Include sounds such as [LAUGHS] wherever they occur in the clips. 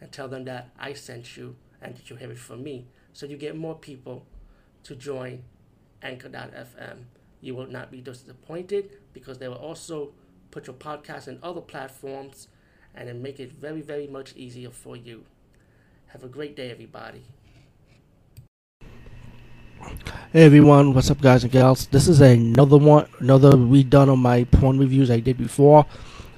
and tell them that I sent you and that you have it from me. So you get more people to join Anchor.fm. You will not be disappointed because they will also put your podcast in other platforms and then make it very, very much easier for you. Have a great day, everybody. Hey everyone, what's up guys and gals? This is another one, another redone of my porn reviews I did before.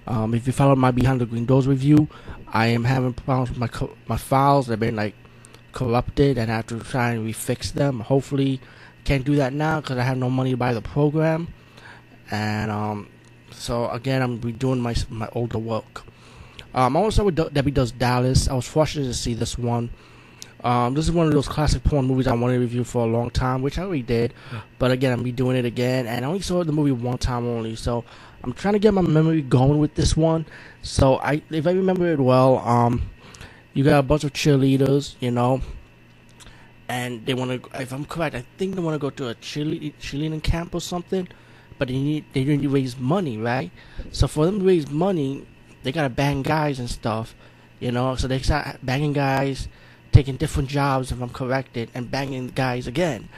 Um, if you follow my Behind the Green Doors review, I am having problems with my co- my files. They've been like corrupted, and I have to try and refix them. Hopefully, can't do that now because I have no money to buy the program. And um, so again, I'm redoing my my older work. Um, I want to start with Debbie Does Dallas. I was fortunate to see this one. Um, this is one of those classic porn movies I wanted to review for a long time, which I already did. But again, I'm redoing it again, and I only saw the movie one time only, so I'm trying to get my memory going with this one. So I, if I remember it well, um, you got a bunch of cheerleaders, you know, and they want to. If I'm correct, I think they want to go to a cheerle- cheerleading camp or something. But they need they need to raise money, right? So for them to raise money, they gotta bang guys and stuff, you know. So they start banging guys, taking different jobs, if I'm corrected, and banging guys again.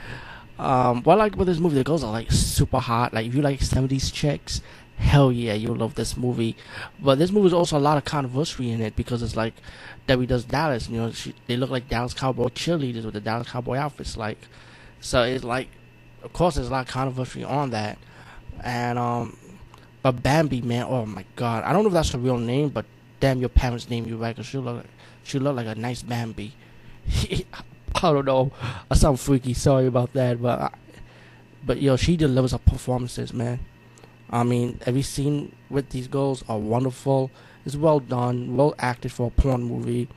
Um, what I like about this movie, the girls are like super hot. Like if you like 70s chicks, hell yeah, you'll love this movie. But this movie is also a lot of controversy in it because it's like Debbie does Dallas. You know, she, they look like Dallas Cowboy cheerleaders with the Dallas Cowboy outfits. Like, so it's like, of course, there's a lot of controversy on that. And um, but Bambi, man, oh my god, I don't know if that's her real name, but damn, your parents named you right. Cause she look, she look like a nice Bambi. I don't know. I sound freaky. Sorry about that, but I, but yo, she delivers her performances, man. I mean, every scene with these girls are wonderful. It's well done, well acted for a porn movie.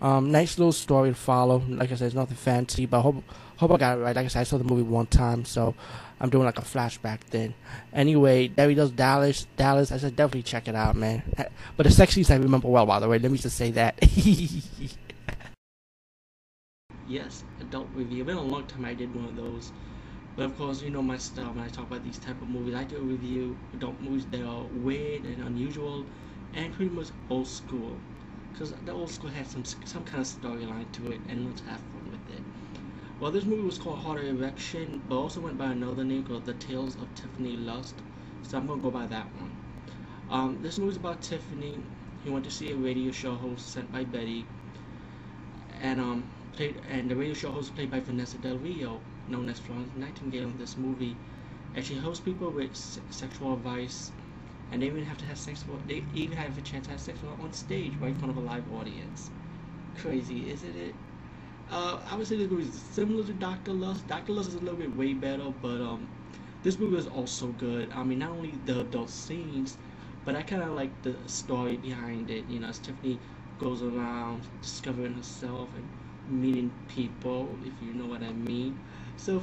Um, nice little story to follow. Like I said, it's nothing fancy, but I hope hope I got it right. Like I said, I saw the movie one time, so I'm doing like a flashback then. Anyway, Debbie does Dallas. Dallas, I said definitely check it out, man. But the sex scenes I remember well, by the way. Let me just say that. [LAUGHS] yes, adult review. It's been a long time I did one of those. But of course, you know my style when I talk about these type of movies. I do review adult movies that are weird and unusual and pretty much old school. Because the old school has some some kind of storyline to it and let's have fun with it. Well, this movie was called Heart Erection, but also went by another name called The Tales of Tiffany Lust. So I'm to go by that one. Um, this movie is about Tiffany. He went to see a radio show host sent by Betty. And um, played, and the radio show host played by Vanessa Del Rio, known as Florence Nightingale in this movie. And she hosts people with se- sexual advice, and they even have to have sex. They even have a chance to have sex on stage right in front of a live audience. Crazy, isn't it? Uh, I would say this movie is similar to Doctor Lust. Doctor Lust is a little bit way better, but um, this movie is also good. I mean, not only the adult scenes, but I kind of like the story behind it. You know, as Tiffany goes around discovering herself and meeting people, if you know what I mean. So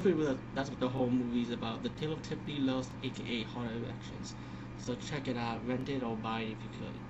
that's what the whole movie is about. The Tale of Tiffany Lust, aka Heart Erections. So check it out, rent it or buy it if you could.